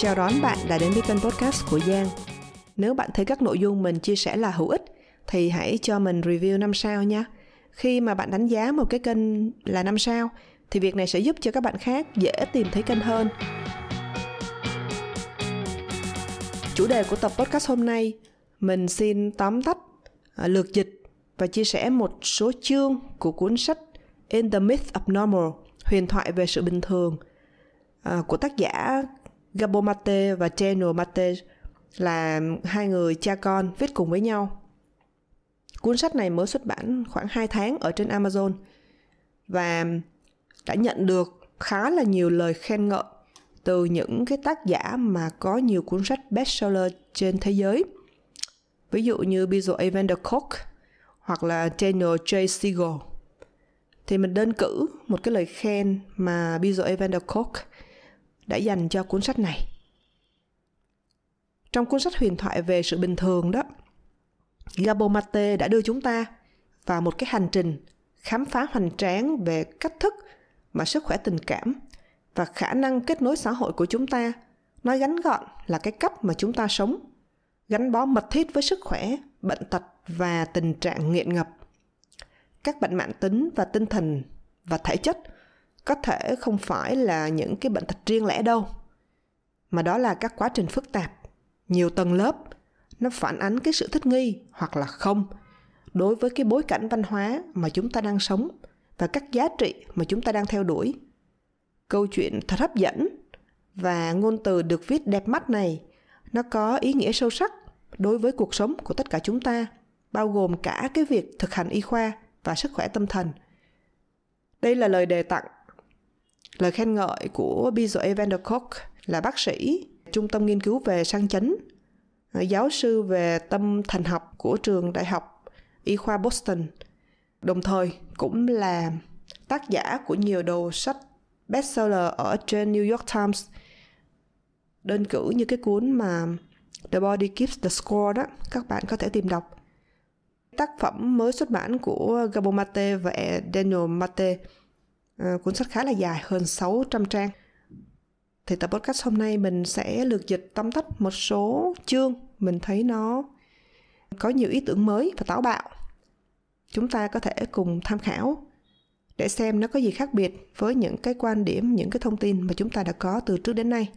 Chào đón bạn đã đến với kênh podcast của Giang. Nếu bạn thấy các nội dung mình chia sẻ là hữu ích thì hãy cho mình review 5 sao nha. Khi mà bạn đánh giá một cái kênh là 5 sao thì việc này sẽ giúp cho các bạn khác dễ tìm thấy kênh hơn. Chủ đề của tập podcast hôm nay mình xin tóm tắt à, lược dịch và chia sẻ một số chương của cuốn sách In the Myth of Normal, huyền thoại về sự bình thường à, của tác giả Gabo Mate và Daniel Mate là hai người cha con viết cùng với nhau. Cuốn sách này mới xuất bản khoảng 2 tháng ở trên Amazon và đã nhận được khá là nhiều lời khen ngợi từ những cái tác giả mà có nhiều cuốn sách bestseller trên thế giới. Ví dụ như Bill Evander Koch hoặc là Daniel J. Siegel. Thì mình đơn cử một cái lời khen mà Bill Evander Koch đã dành cho cuốn sách này. Trong cuốn sách huyền thoại về sự bình thường đó, Gabo Mate đã đưa chúng ta vào một cái hành trình khám phá hoành tráng về cách thức mà sức khỏe tình cảm và khả năng kết nối xã hội của chúng ta nói gắn gọn là cái cách mà chúng ta sống gắn bó mật thiết với sức khỏe bệnh tật và tình trạng nghiện ngập các bệnh mạng tính và tinh thần và thể chất có thể không phải là những cái bệnh tật riêng lẻ đâu, mà đó là các quá trình phức tạp. Nhiều tầng lớp, nó phản ánh cái sự thích nghi hoặc là không đối với cái bối cảnh văn hóa mà chúng ta đang sống và các giá trị mà chúng ta đang theo đuổi. Câu chuyện thật hấp dẫn và ngôn từ được viết đẹp mắt này, nó có ý nghĩa sâu sắc đối với cuộc sống của tất cả chúng ta, bao gồm cả cái việc thực hành y khoa và sức khỏe tâm thần. Đây là lời đề tặng lời khen ngợi của Bill Evander Koch là bác sĩ, trung tâm nghiên cứu về sang chấn à, giáo sư về tâm thần học của trường đại học y khoa Boston. Đồng thời cũng là tác giả của nhiều đầu sách bestseller ở trên New York Times, đơn cử như cái cuốn mà The Body Keeps the Score đó, các bạn có thể tìm đọc. Tác phẩm mới xuất bản của Gabo Mate và Daniel Mate à, cuốn sách khá là dài hơn 600 trang. Thì tập podcast hôm nay mình sẽ lược dịch tóm tắt một số chương. Mình thấy nó có nhiều ý tưởng mới và táo bạo. Chúng ta có thể cùng tham khảo để xem nó có gì khác biệt với những cái quan điểm những cái thông tin mà chúng ta đã có từ trước đến nay.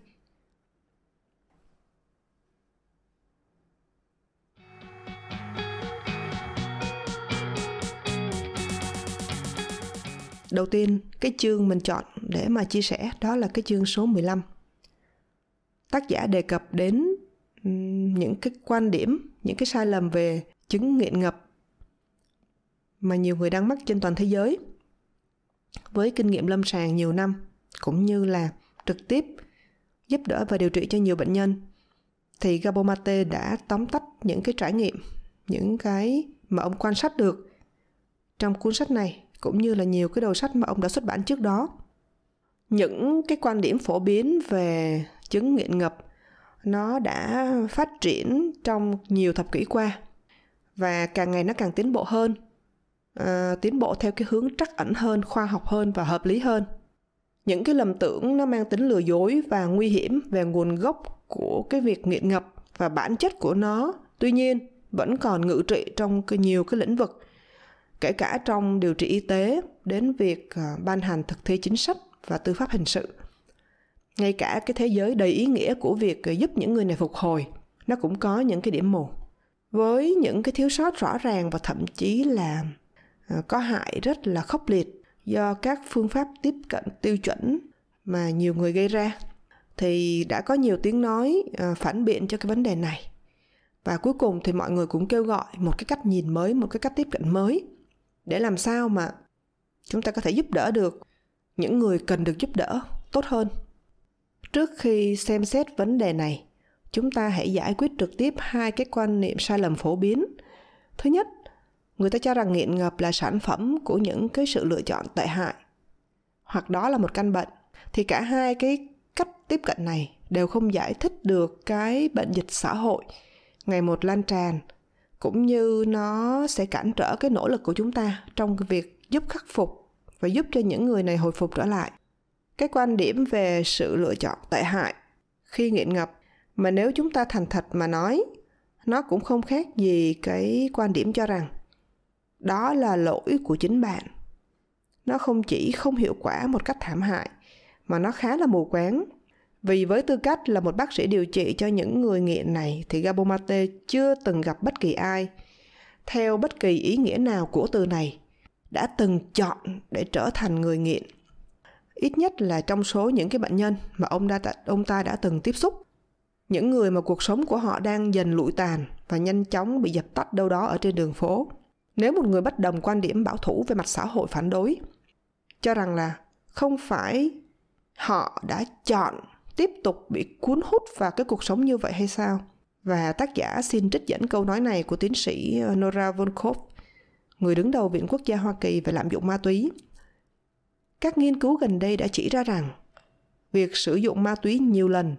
Đầu tiên, cái chương mình chọn để mà chia sẻ đó là cái chương số 15. Tác giả đề cập đến những cái quan điểm, những cái sai lầm về chứng nghiện ngập mà nhiều người đang mắc trên toàn thế giới với kinh nghiệm lâm sàng nhiều năm cũng như là trực tiếp giúp đỡ và điều trị cho nhiều bệnh nhân thì Gabo Mate đã tóm tắt những cái trải nghiệm những cái mà ông quan sát được trong cuốn sách này cũng như là nhiều cái đầu sách mà ông đã xuất bản trước đó. Những cái quan điểm phổ biến về chứng nghiện ngập nó đã phát triển trong nhiều thập kỷ qua và càng ngày nó càng tiến bộ hơn à, tiến bộ theo cái hướng trắc ẩn hơn khoa học hơn và hợp lý hơn. Những cái lầm tưởng nó mang tính lừa dối và nguy hiểm về nguồn gốc của cái việc nghiện ngập và bản chất của nó tuy nhiên vẫn còn ngự trị trong nhiều cái lĩnh vực kể cả trong điều trị y tế đến việc à, ban hành thực thi chính sách và tư pháp hình sự. Ngay cả cái thế giới đầy ý nghĩa của việc à, giúp những người này phục hồi, nó cũng có những cái điểm mù. Với những cái thiếu sót rõ ràng và thậm chí là à, có hại rất là khốc liệt do các phương pháp tiếp cận tiêu chuẩn mà nhiều người gây ra, thì đã có nhiều tiếng nói phản biện cho cái vấn đề này. Và cuối cùng thì mọi người cũng kêu gọi một cái cách nhìn mới, một cái cách tiếp cận mới để làm sao mà chúng ta có thể giúp đỡ được những người cần được giúp đỡ tốt hơn? Trước khi xem xét vấn đề này, chúng ta hãy giải quyết trực tiếp hai cái quan niệm sai lầm phổ biến. Thứ nhất, người ta cho rằng nghiện ngập là sản phẩm của những cái sự lựa chọn tệ hại, hoặc đó là một căn bệnh. Thì cả hai cái cách tiếp cận này đều không giải thích được cái bệnh dịch xã hội. Ngày một lan tràn cũng như nó sẽ cản trở cái nỗ lực của chúng ta trong việc giúp khắc phục và giúp cho những người này hồi phục trở lại. Cái quan điểm về sự lựa chọn tệ hại khi nghiện ngập mà nếu chúng ta thành thật mà nói, nó cũng không khác gì cái quan điểm cho rằng đó là lỗi của chính bạn. Nó không chỉ không hiệu quả một cách thảm hại, mà nó khá là mù quáng vì với tư cách là một bác sĩ điều trị cho những người nghiện này thì Gabo Mate chưa từng gặp bất kỳ ai. Theo bất kỳ ý nghĩa nào của từ này, đã từng chọn để trở thành người nghiện. Ít nhất là trong số những cái bệnh nhân mà ông đã, ông ta đã từng tiếp xúc. Những người mà cuộc sống của họ đang dần lụi tàn và nhanh chóng bị dập tắt đâu đó ở trên đường phố. Nếu một người bất đồng quan điểm bảo thủ về mặt xã hội phản đối, cho rằng là không phải họ đã chọn tiếp tục bị cuốn hút vào cái cuộc sống như vậy hay sao và tác giả xin trích dẫn câu nói này của tiến sĩ ờ, Nora Volkov, người đứng đầu Viện Quốc gia Hoa Kỳ về lạm dụng ma túy. Các nghiên cứu gần đây đã chỉ ra rằng việc sử dụng ma túy nhiều lần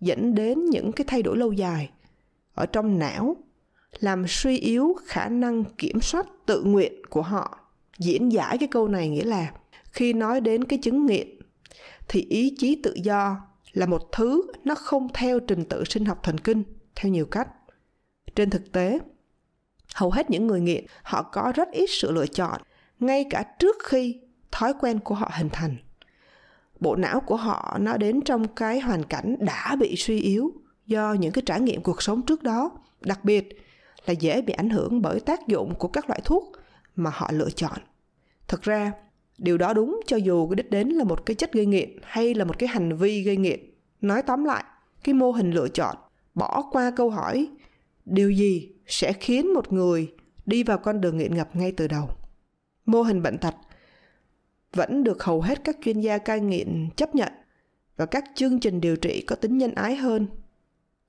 dẫn đến những cái thay đổi lâu dài ở trong não làm suy yếu khả năng kiểm soát tự nguyện của họ diễn giải cái câu này nghĩa là khi nói đến cái chứng nghiện thì ý chí tự do là một thứ nó không theo trình tự sinh học thần kinh, theo nhiều cách. Trên thực tế, hầu hết những người nghiện, họ có rất ít sự lựa chọn, ngay cả trước khi thói quen của họ hình thành. Bộ não của họ nó đến trong cái hoàn cảnh đã bị suy yếu do những cái trải nghiệm cuộc sống trước đó. Đặc biệt là dễ bị ảnh hưởng bởi tác dụng của các loại thuốc mà họ lựa chọn. Thực ra điều đó đúng, cho dù cái đích đến là một cái chất gây nghiện hay là một cái hành vi gây nghiện. Nói tóm lại, cái mô hình lựa chọn, bỏ qua câu hỏi, điều gì sẽ khiến một người đi vào con đường nghiện ngập ngay từ đầu? Mô hình bệnh tật vẫn được hầu hết các chuyên gia cai nghiện chấp nhận và các chương trình điều trị có tính nhân ái hơn.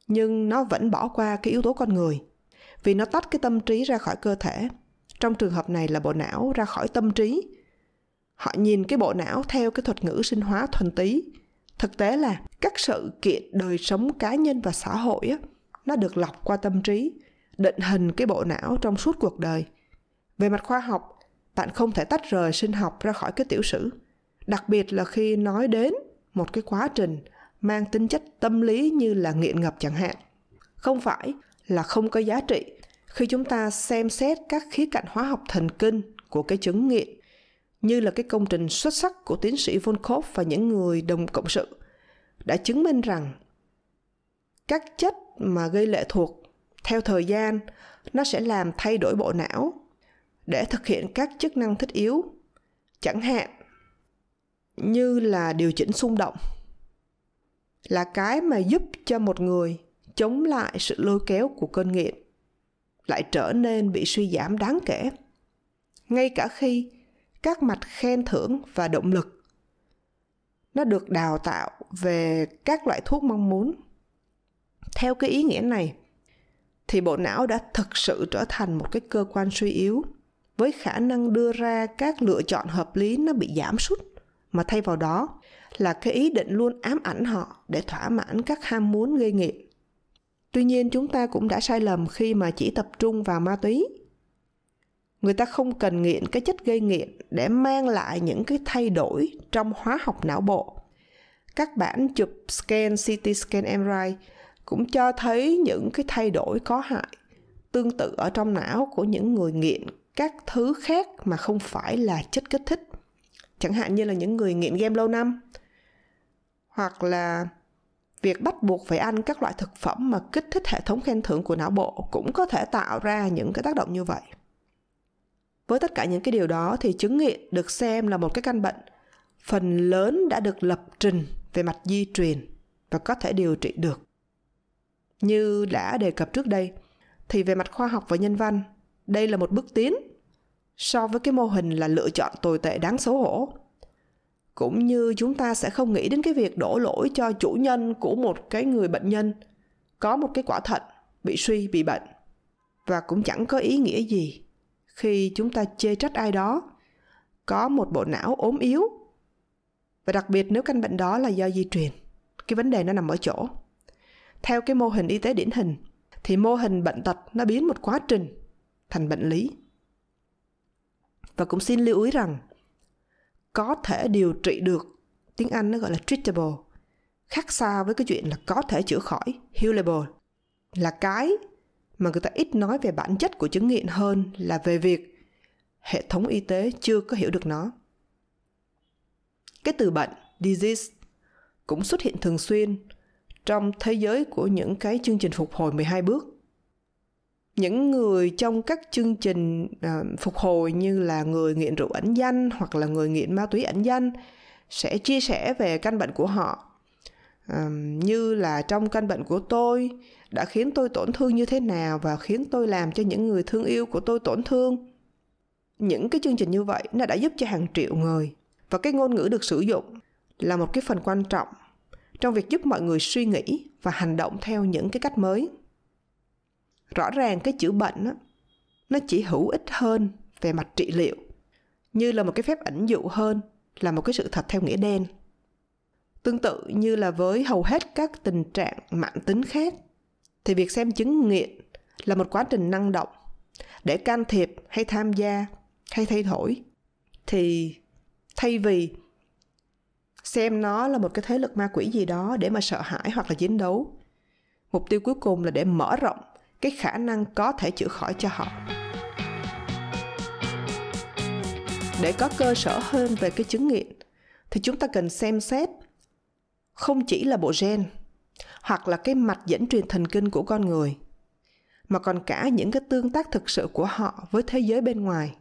Nhưng nó vẫn bỏ qua cái yếu tố con người, vì nó tách cái tâm trí ra khỏi cơ thể. Trong trường hợp này là bộ não ra khỏi tâm trí họ nhìn cái bộ não theo cái thuật ngữ sinh hóa thuần túy. Thực tế là các sự kiện đời sống cá nhân và xã hội á, nó được lọc qua tâm trí định hình cái bộ não trong suốt cuộc đời. Về mặt khoa học bạn không thể tách rời sinh học ra khỏi cái tiểu sử. Đặc biệt là khi nói đến một cái quá trình mang tính chất tâm lý như là nghiện ngập chẳng hạn. Không phải là không có giá trị khi chúng ta xem xét các khía cạnh hóa học thần kinh của cái chứng nghiện như là cái công trình xuất sắc của tiến sĩ Volkov và những người đồng cộng sự, đã chứng minh rằng các chất mà gây lệ thuộc theo thời gian, nó sẽ làm thay đổi bộ não để thực hiện các chức năng thích yếu, chẳng hạn như là điều chỉnh xung động, là cái mà giúp cho một người chống lại sự lôi kéo của cơn nghiện lại trở nên bị suy giảm đáng kể. Ngay cả khi các mặt khen thưởng và động lực. Nó được đào tạo về các loại thuốc mong muốn. Theo cái ý nghĩa này, thì bộ não đã thực sự trở thành một cái cơ quan suy yếu, với khả năng đưa ra các lựa chọn hợp lý nó bị giảm sút. Mà thay vào đó là cái ý định luôn ám ảnh họ để thỏa mãn các ham muốn gây nghiện tuy nhiên, chúng ta cũng đã sai lầm khi mà chỉ tập trung vào ma túy người ta không cần nghiện cái chất gây nghiện để mang lại những cái thay đổi trong hóa học não bộ. Các bản chụp scan CT scan MRI cũng cho thấy những cái thay đổi có hại, tương tự ở trong não của những người nghiện, các thứ khác mà không phải là chất kích thích. Chẳng hạn như là những người nghiện game lâu năm, hoặc là việc bắt buộc phải ăn các loại thực phẩm mà kích thích hệ thống khen thưởng của não bộ cũng có thể tạo ra những cái tác động như vậy với tất cả những cái điều đó thì chứng nghiện được xem là một cái căn bệnh phần lớn đã được lập trình về mặt di truyền và có thể điều trị được. Như đã đề cập trước đây, thì về mặt khoa học và nhân văn, đây là một bước tiến so với cái mô hình là lựa chọn tồi tệ đáng xấu hổ. Cũng như chúng ta sẽ không nghĩ đến cái việc đổ lỗi cho chủ nhân của một cái người bệnh nhân có một cái quả thận bị suy, bị bệnh và cũng chẳng có ý nghĩa gì khi chúng ta chê trách ai đó. Có một bộ não ốm yếu. Và đặc biệt nếu căn bệnh đó là do di truyền, cái vấn đề nó nằm ở chỗ. Theo cái mô hình y tế điển hình, thì mô hình bệnh tật nó biến một quá trình thành bệnh lý. Và cũng xin lưu ý rằng, có thể điều trị được, tiếng anh nó gọi là treatable, khác xa với cái chuyện là có thể chữa khỏi, healable, là cái mà người ta ít nói về bản chất của chứng nghiện hơn là về việc hệ thống y tế chưa có hiểu được nó cái từ bệnh disease cũng xuất hiện thường xuyên trong thế giới của những cái chương trình phục hồi 12 bước. Những người trong các chương trình uh, phục hồi như là người nghiện rượu ẩn danh hoặc là người nghiện ma túy ẩn danh sẽ chia sẻ về căn bệnh của họ. Uh, như là trong căn bệnh của tôi đã khiến tôi tổn thương như thế nào và khiến tôi làm cho những người thương yêu của tôi tổn thương. Những cái chương trình như vậy nó đã giúp cho hàng triệu người. Và cái ngôn ngữ được sử dụng là một cái phần quan trọng trong việc giúp mọi người suy nghĩ và hành động theo những cái cách mới. Rõ ràng cái chữa bệnh đó, nó chỉ hữu ích hơn về mặt trị liệu như là một cái phép ẩn dụ hơn là một cái sự thật theo nghĩa đen. Tương tự như là với hầu hết các tình trạng mạng tính khác thì việc xem chứng nghiện là một quá trình năng động để can thiệp hay tham gia hay thay đổi. Thì thay vì xem nó là một cái thế lực ma quỷ gì đó để mà sợ hãi hoặc là chiến đấu, mục tiêu cuối cùng là để mở rộng cái khả năng có thể chữa khỏi cho họ. Để có cơ sở hơn về cái chứng nghiện thì chúng ta cần xem xét không chỉ là bộ gen hoặc là cái mạch dẫn truyền thần kinh của con người, mà còn cả những cái tương tác thực sự của họ với thế giới bên ngoài.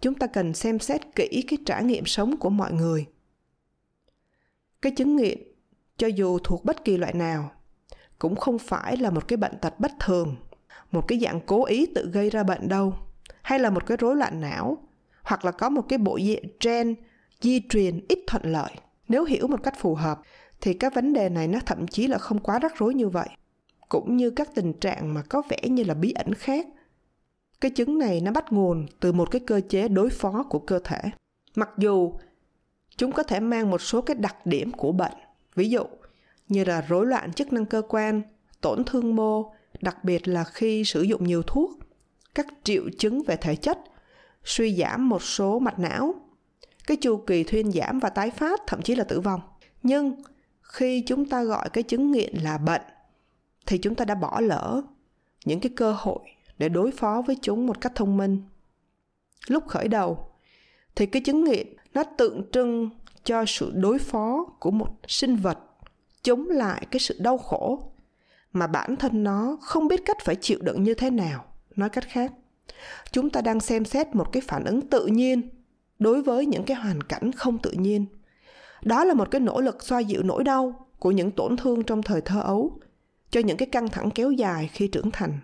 Chúng ta cần xem xét kỹ cái trải nghiệm sống của mọi người. Cái chứng nghiện cho dù thuộc bất kỳ loại nào, cũng không phải là một cái bệnh tật bất thường, một cái dạng cố ý tự gây ra bệnh đâu, hay là một cái rối loạn não, hoặc là có một cái bộ diện gen di truyền ít thuận lợi, nếu hiểu một cách phù hợp thì các vấn đề này nó thậm chí là không quá rắc rối như vậy. Cũng như các tình trạng mà có vẻ như là bí ẩn khác. Cái chứng này nó bắt nguồn từ một cái cơ chế đối phó của cơ thể. Mặc dù chúng có thể mang một số cái đặc điểm của bệnh. Ví dụ như là rối loạn chức năng cơ quan, tổn thương mô, đặc biệt là khi sử dụng nhiều thuốc, các triệu chứng về thể chất, suy giảm một số mạch não, cái chu kỳ thuyên giảm và tái phát, thậm chí là tử vong. Nhưng khi chúng ta gọi cái chứng nghiện là bệnh, thì chúng ta đã bỏ lỡ những cái cơ hội để đối phó với chúng một cách thông minh. Lúc khởi đầu, thì cái chứng nghiện nó tượng trưng cho sự đối phó của một sinh vật chống lại cái sự đau khổ mà bản thân nó không biết cách phải chịu đựng như thế nào. Nói cách khác, chúng ta đang xem xét một cái phản ứng tự nhiên đối với những cái hoàn cảnh không tự nhiên đó là một cái nỗ lực xoa dịu nỗi đau của những tổn thương trong thời thơ ấu, cho những cái căng thẳng kéo dài khi trưởng thành.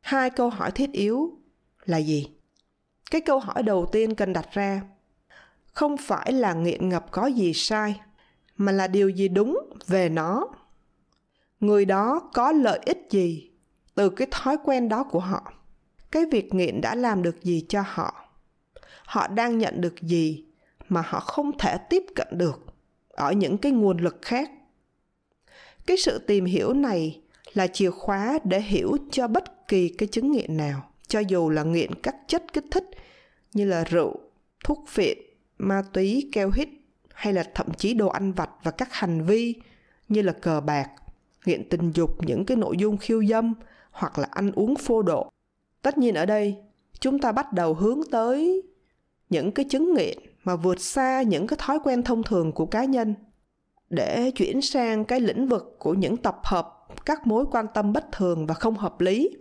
Hai câu hỏi thiết yếu là gì? Cái câu hỏi đầu tiên cần đặt ra, không phải là nghiện ngập có gì sai, mà là điều gì đúng về nó? Người đó có lợi ích gì từ cái thói quen đó của họ? Cái việc nghiện đã làm được gì cho họ? Họ đang nhận được gì? Mà họ không thể tiếp cận được ở những cái nguồn lực khác. Cái sự tìm hiểu này là chìa khóa để hiểu cho bất kỳ cái chứng nghiện nào, cho dù là nghiện các chất kích thích như là rượu, thuốc phiện, ma túy, keo hít, hay là thậm chí đồ ăn vặt và các hành vi như là cờ bạc, nghiện tình dục, những cái nội dung khiêu dâm hoặc là ăn uống phô độ. Tất nhiên ở đây, chúng ta bắt đầu hướng tới những cái chứng nghiện mà vượt xa những cái thói quen thông thường của cá nhân. Để chuyển sang cái lĩnh vực của những tập hợp các mối quan tâm bất thường và không hợp lý,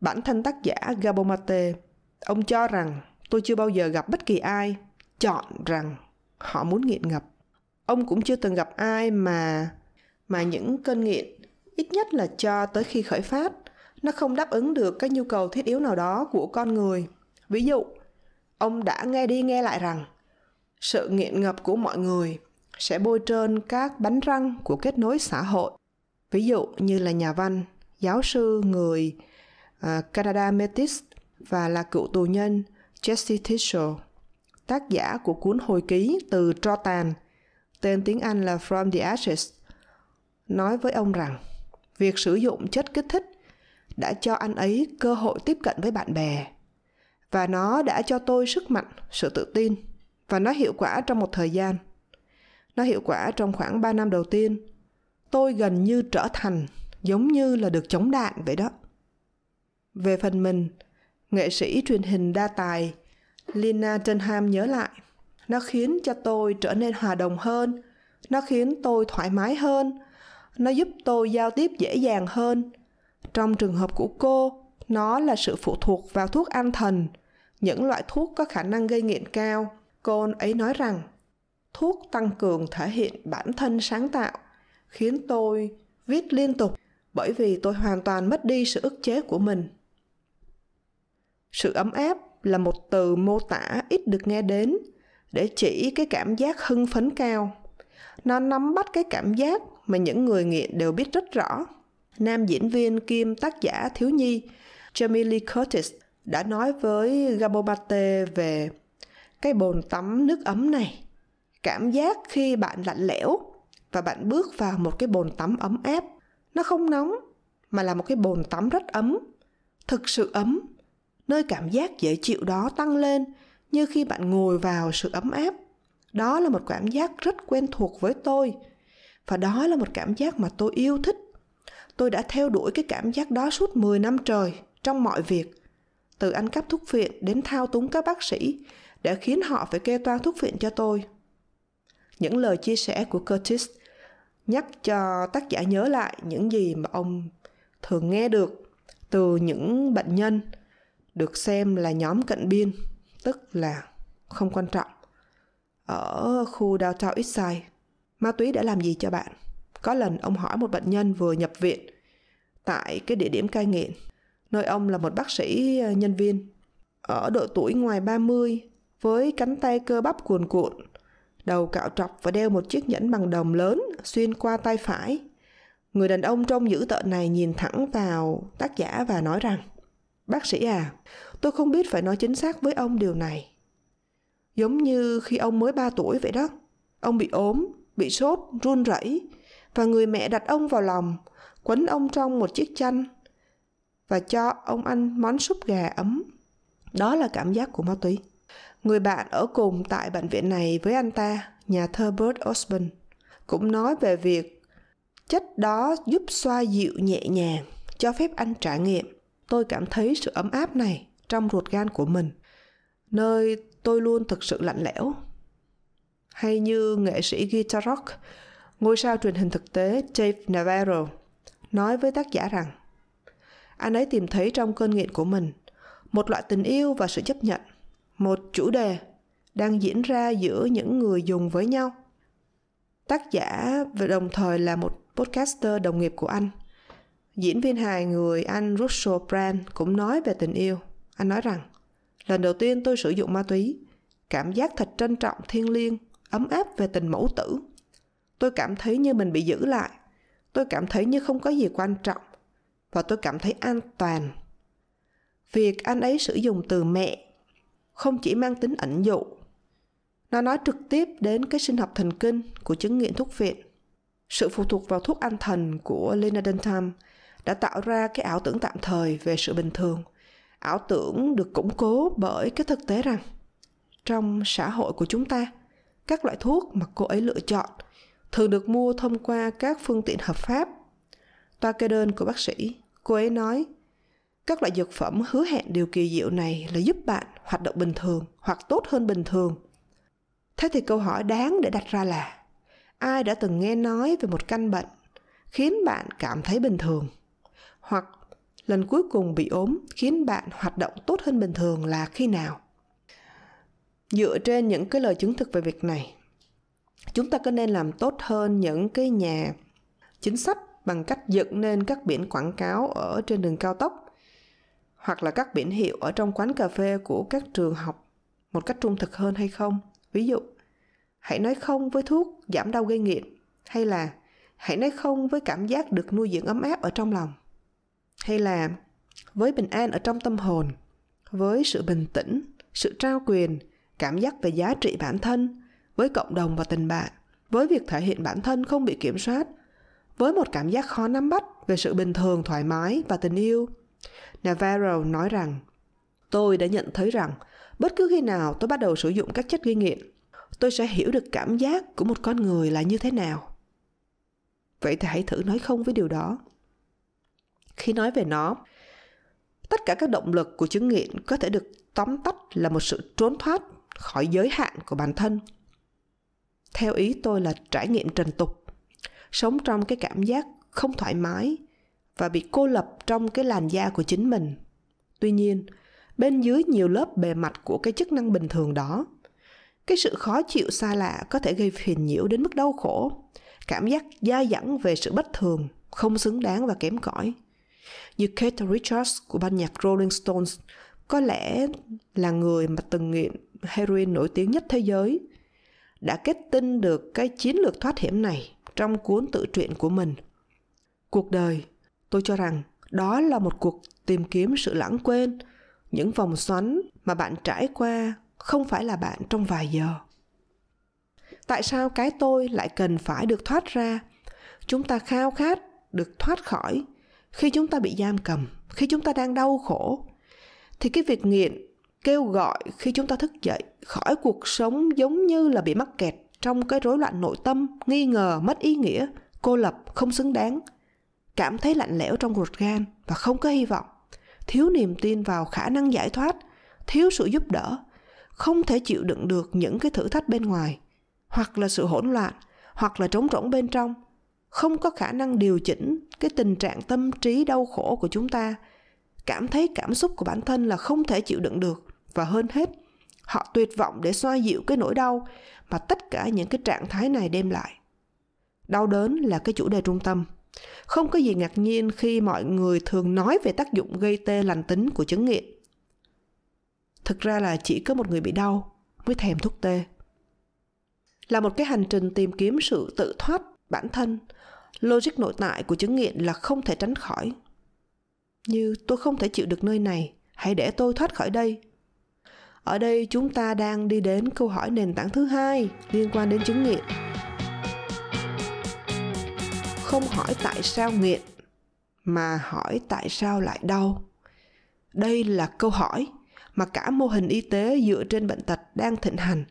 bản thân tác giả gabomate ông cho rằng tôi chưa bao giờ gặp bất kỳ ai chọn rằng họ muốn nghiện ngập. Ông cũng chưa từng gặp ai mà mà những cơn nghiện ít nhất là cho tới khi khởi phát, nó không đáp ứng được các nhu cầu thiết yếu nào đó của con người. Ví dụ, ông đã nghe đi nghe lại rằng sự nghiện ngập của mọi người sẽ bôi trơn các bánh răng của kết nối xã hội. Ví dụ như là nhà văn giáo sư người uh, Canada Metis và là cựu tù nhân Jesse Tischel, tác giả của cuốn hồi ký từ tro tàn, tên tiếng Anh là From the Ashes, nói với ông rằng việc sử dụng chất kích thích đã cho anh ấy cơ hội tiếp cận với bạn bè và nó đã cho tôi sức mạnh, sự tự tin và nó hiệu quả trong một thời gian. Nó hiệu quả trong khoảng 3 năm đầu tiên, tôi gần như trở thành giống như là được chống đạn vậy đó. Về phần mình nghệ sĩ truyền hình đa tài lina dunham nhớ lại nó khiến cho tôi trở nên hòa đồng hơn nó khiến tôi thoải mái hơn nó giúp tôi giao tiếp dễ dàng hơn. Trong trường hợp của cô nó là sự phụ thuộc vào thuốc an thần những loại thuốc có khả năng gây nghiện cao cô ấy nói rằng, thuốc tăng cường thể hiện bản thân sáng tạo, khiến tôi viết liên tục bởi vì tôi hoàn toàn mất đi sự ức chế của mình. Sự ấm áp là một từ mô tả ít được nghe đến để chỉ cái cảm giác hưng phấn cao. Nó nắm bắt cái cảm giác mà những người nghiện đều biết rất rõ. Nam diễn viên kiêm tác giả thiếu nhi Jamie Lee Curtis đã nói với Gabobate về cái bồn tắm nước ấm này. Cảm giác khi bạn lạnh lẽo và bạn bước vào một cái bồn tắm ấm áp. Nó không nóng mà là một cái bồn tắm rất ấm. Thực sự ấm, nơi cảm giác dễ chịu đó tăng lên như khi bạn ngồi vào sự ấm áp. Đó là một cảm giác rất quen thuộc với tôi. Và đó là một cảm giác mà tôi yêu thích. Tôi đã theo đuổi cái cảm giác đó suốt 10 năm trời trong mọi việc từ ăn cắp thuốc viện đến thao túng các bác sĩ để khiến họ phải kê toan thuốc viện cho tôi những lời chia sẻ của curtis nhắc cho tác giả nhớ lại những gì mà ông thường nghe được từ những bệnh nhân được xem là nhóm cận biên tức là không quan trọng ở khu downtown Eastside ma túy đã làm gì cho bạn có lần ông hỏi một bệnh nhân vừa nhập viện tại cái địa điểm cai nghiện nơi ông là một bác sĩ ờ, nhân viên. Ở độ tuổi ngoài 30, với cánh tay cơ bắp cuồn cuộn, đầu cạo trọc và đeo một chiếc nhẫn bằng đồng lớn xuyên qua tay phải. Người đàn ông trông dữ tợn này nhìn thẳng vào tác giả và nói rằng Bác sĩ à, tôi không biết phải nói chính xác với ông điều này. Giống như khi ông mới 3 tuổi vậy đó. Ông bị ốm, bị sốt, run rẩy và người mẹ đặt ông vào lòng, quấn ông trong một chiếc chăn và cho ông ăn món súp gà ấm. Đó là cảm giác của ma túy. Người bạn ở cùng tại bệnh viện này với anh ta, nhà thơ Bert Osborne, cũng nói về việc chất đó giúp xoa dịu nhẹ nhàng, cho phép anh trải nghiệm. Tôi cảm thấy sự ấm áp này trong ruột gan của mình, nơi tôi luôn thực sự lạnh lẽo. Hay như nghệ sĩ guitar rock, ngôi sao truyền hình thực tế Dave Navarro nói với tác giả rằng anh ấy tìm thấy trong cơn nghiện của mình một loại tình yêu và sự chấp nhận một chủ đề đang diễn ra giữa những người dùng với nhau. Tác giả và đồng thời là một podcaster đồng nghiệp của anh. Diễn viên hài người anh Russell Brand cũng nói về tình yêu. Anh nói rằng, lần đầu tiên tôi sử dụng ma túy, cảm giác thật trân trọng, thiêng liêng, ấm áp về tình mẫu tử. Tôi cảm thấy như mình bị giữ lại. Tôi cảm thấy như không có gì quan trọng và tôi cảm thấy an toàn. Việc anh ấy sử dụng từ mẹ không chỉ mang tính ẩn dụ. Nó nói trực tiếp đến cái sinh học thần kinh của chứng nghiện thuốc viện. Sự phụ thuộc vào thuốc an thần của Lena Dunham đã tạo ra cái ảo tưởng tạm thời về sự bình thường. Ảo tưởng được củng cố bởi cái thực tế rằng trong xã hội của chúng ta các loại thuốc mà cô ấy lựa chọn thường được mua thông qua các phương tiện hợp pháp. Toa kê đơn của bác sĩ Cô ấy nói, các loại dược phẩm hứa hẹn điều kỳ diệu này là giúp bạn hoạt động bình thường hoặc tốt hơn bình thường. Thế thì câu hỏi đáng để đặt ra là, ai đã từng nghe nói về một căn bệnh khiến bạn cảm thấy bình thường? Hoặc lần cuối cùng bị ốm khiến bạn hoạt động tốt hơn bình thường là khi nào? Dựa trên những cái lời chứng thực về việc này, chúng ta có nên làm tốt hơn những cái nhà chính sách bằng cách dựng nên các biển quảng cáo ở trên đường cao tốc? Hoặc là các biển hiệu ở trong quán cà phê của các trường học một cách trung thực hơn hay không? Ví dụ, hãy nói không với thuốc giảm đau gây nghiện, hay là hãy nói không với cảm giác được nuôi dưỡng ấm áp ở trong lòng. Hay là với bình an ở trong tâm hồn, với sự bình tĩnh, sự trao quyền, cảm giác về giá trị bản thân, với cộng đồng và tình bạn, với việc thể hiện bản thân không bị kiểm soát, với một cảm giác khó nắm bắt về sự bình thường, thoải mái và tình yêu navarro nói rằng, tôi đã nhận thấy rằng, bất cứ khi nào tôi bắt đầu sử dụng các chất gây nghiện, tôi sẽ hiểu được cảm giác của một con người là như thế nào. Vậy thì hãy thử nói không với điều đó. Khi nói về nó, tất cả các động lực của chứng nghiện có thể được tóm tắt là một sự trốn thoát khỏi giới hạn của bản thân. Theo ý tôi là trải nghiệm trần tục, sống trong cái cảm giác không thoải mái và bị cô lập trong cái làn da của chính mình. Tuy nhiên, bên dưới nhiều lớp bề mặt của cái chức năng bình thường đó, cái sự khó chịu xa lạ có thể gây phiền nhiễu đến mức đau khổ. Cảm giác dai dẳng về sự bất thường, không xứng đáng và kém cỏi. Như Kate Richards của ban nhạc Rolling Stones có lẽ là người mà từng nghiện heroin nổi tiếng nhất thế giới, đã kết tinh được cái chiến lược thoát hiểm này trong cuốn tự truyện của mình. Cuộc đời tôi cho rằng đó là một cuộc tìm kiếm sự lãng quên. Những vòng xoắn mà bạn trải qua không phải là bạn trong vài giờ. Tại sao cái tôi lại cần phải được thoát ra? Chúng ta khao khát được thoát khỏi khi chúng ta bị giam cầm, khi chúng ta đang đau khổ. Thì cái việc nghiện, kêu gọi khi chúng ta thức dậy khỏi cuộc sống giống như là bị mắc kẹt trong cái rối loạn nội tâm, nghi ngờ, mất ý nghĩa, cô lập, không xứng đáng cảm thấy lạnh lẽo trong ruột gan và không có hy vọng. Thiếu niềm tin vào khả năng giải thoát, thiếu sự giúp đỡ, không thể chịu đựng được những cái thử thách bên ngoài. Hoặc là sự hỗn loạn, hoặc là trống rỗng bên trong. Không có khả năng điều chỉnh cái tình trạng tâm trí đau khổ của chúng ta. Cảm thấy cảm xúc của bản thân là không thể chịu đựng được. Và hơn hết, họ tuyệt vọng để xoa dịu cái nỗi đau mà tất cả những cái trạng thái này đem lại. Đau đớn là cái chủ đề trung tâm không có gì ngạc nhiên khi mọi người thường nói về tác dụng gây tê lành tính của chứng nghiện. Thực ra là chỉ có một người bị đau mới thèm thuốc tê. Là một cái hành trình tìm kiếm sự tự thoát bản thân, logic nội tại của chứng nghiện là không thể tránh khỏi. Như tôi không thể chịu được nơi này, hãy để tôi thoát khỏi đây. Ở đây chúng ta đang đi đến câu hỏi nền tảng thứ hai liên quan đến chứng nghiện không hỏi tại sao nghiện, mà hỏi tại sao lại đau. Đây là câu hỏi mà cả mô hình y tế dựa trên bệnh tật đang thịnh hành,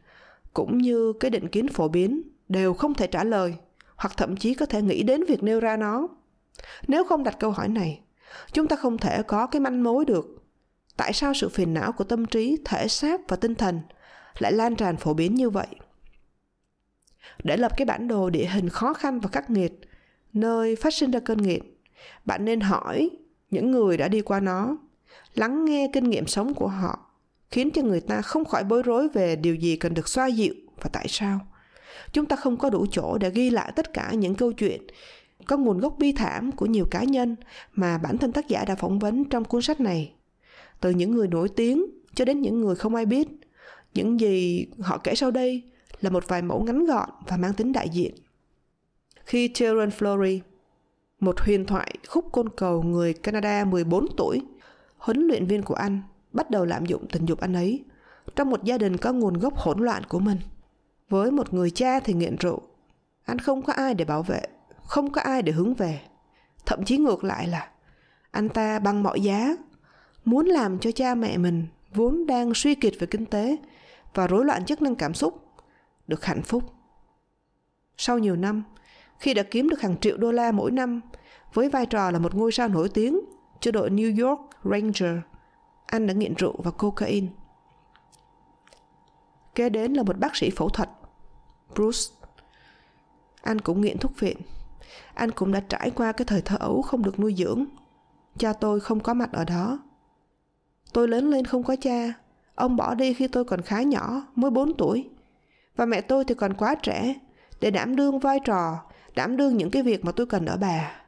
cũng như cái định kiến phổ biến, đều không thể trả lời, hoặc thậm chí có thể nghĩ đến việc nêu ra nó. Nếu không đặt câu hỏi này, chúng ta không thể có cái manh mối được. Tại sao sự phiền não của tâm trí, thể xác và tinh thần lại lan tràn phổ biến như vậy? Để lập cái bản đồ địa hình khó khăn và khắc nghiệt nơi phát sinh ra cơn nghiện. Bạn nên hỏi những người đã đi qua nó, lắng nghe kinh nghiệm sống của họ, khiến cho người ta không khỏi bối rối về điều gì cần được xoa dịu và tại sao. Chúng ta không có đủ chỗ để ghi lại tất cả những câu chuyện, có nguồn gốc bi thảm của nhiều cá nhân mà bản thân tác giả đã phỏng vấn trong cuốn sách này. Từ những người nổi tiếng cho đến những người không ai biết, những gì họ kể sau đây là một vài mẫu ngắn gọn và mang tính đại diện khi Terence Flory, một huyền thoại khúc côn cầu người Canada 14 tuổi, huấn luyện viên của anh, bắt đầu lạm dụng tình dục anh ấy trong một gia đình có nguồn gốc hỗn loạn của mình. Với một người cha thì nghiện rượu, anh không có ai để bảo vệ, không có ai để hướng về. Thậm chí ngược lại là anh ta bằng mọi giá muốn làm cho cha mẹ mình vốn đang suy kiệt về kinh tế và rối loạn chức năng cảm xúc được hạnh phúc. Sau nhiều năm, khi đã kiếm được hàng triệu đô la mỗi năm với vai trò là một ngôi sao nổi tiếng cho đội New York Ranger. Anh đã nghiện rượu và cocaine. Kế đến là một bác sĩ phẫu thuật, Bruce. Anh cũng nghiện thuốc viện. Anh cũng đã trải qua cái thời thơ ấu không được nuôi dưỡng. Cha tôi không có mặt ở đó. Tôi lớn lên không có cha. Ông bỏ đi khi tôi còn khá nhỏ, mới 4 tuổi. Và mẹ tôi thì còn quá trẻ để đảm đương vai trò đảm đương những cái việc mà tôi cần ở bà.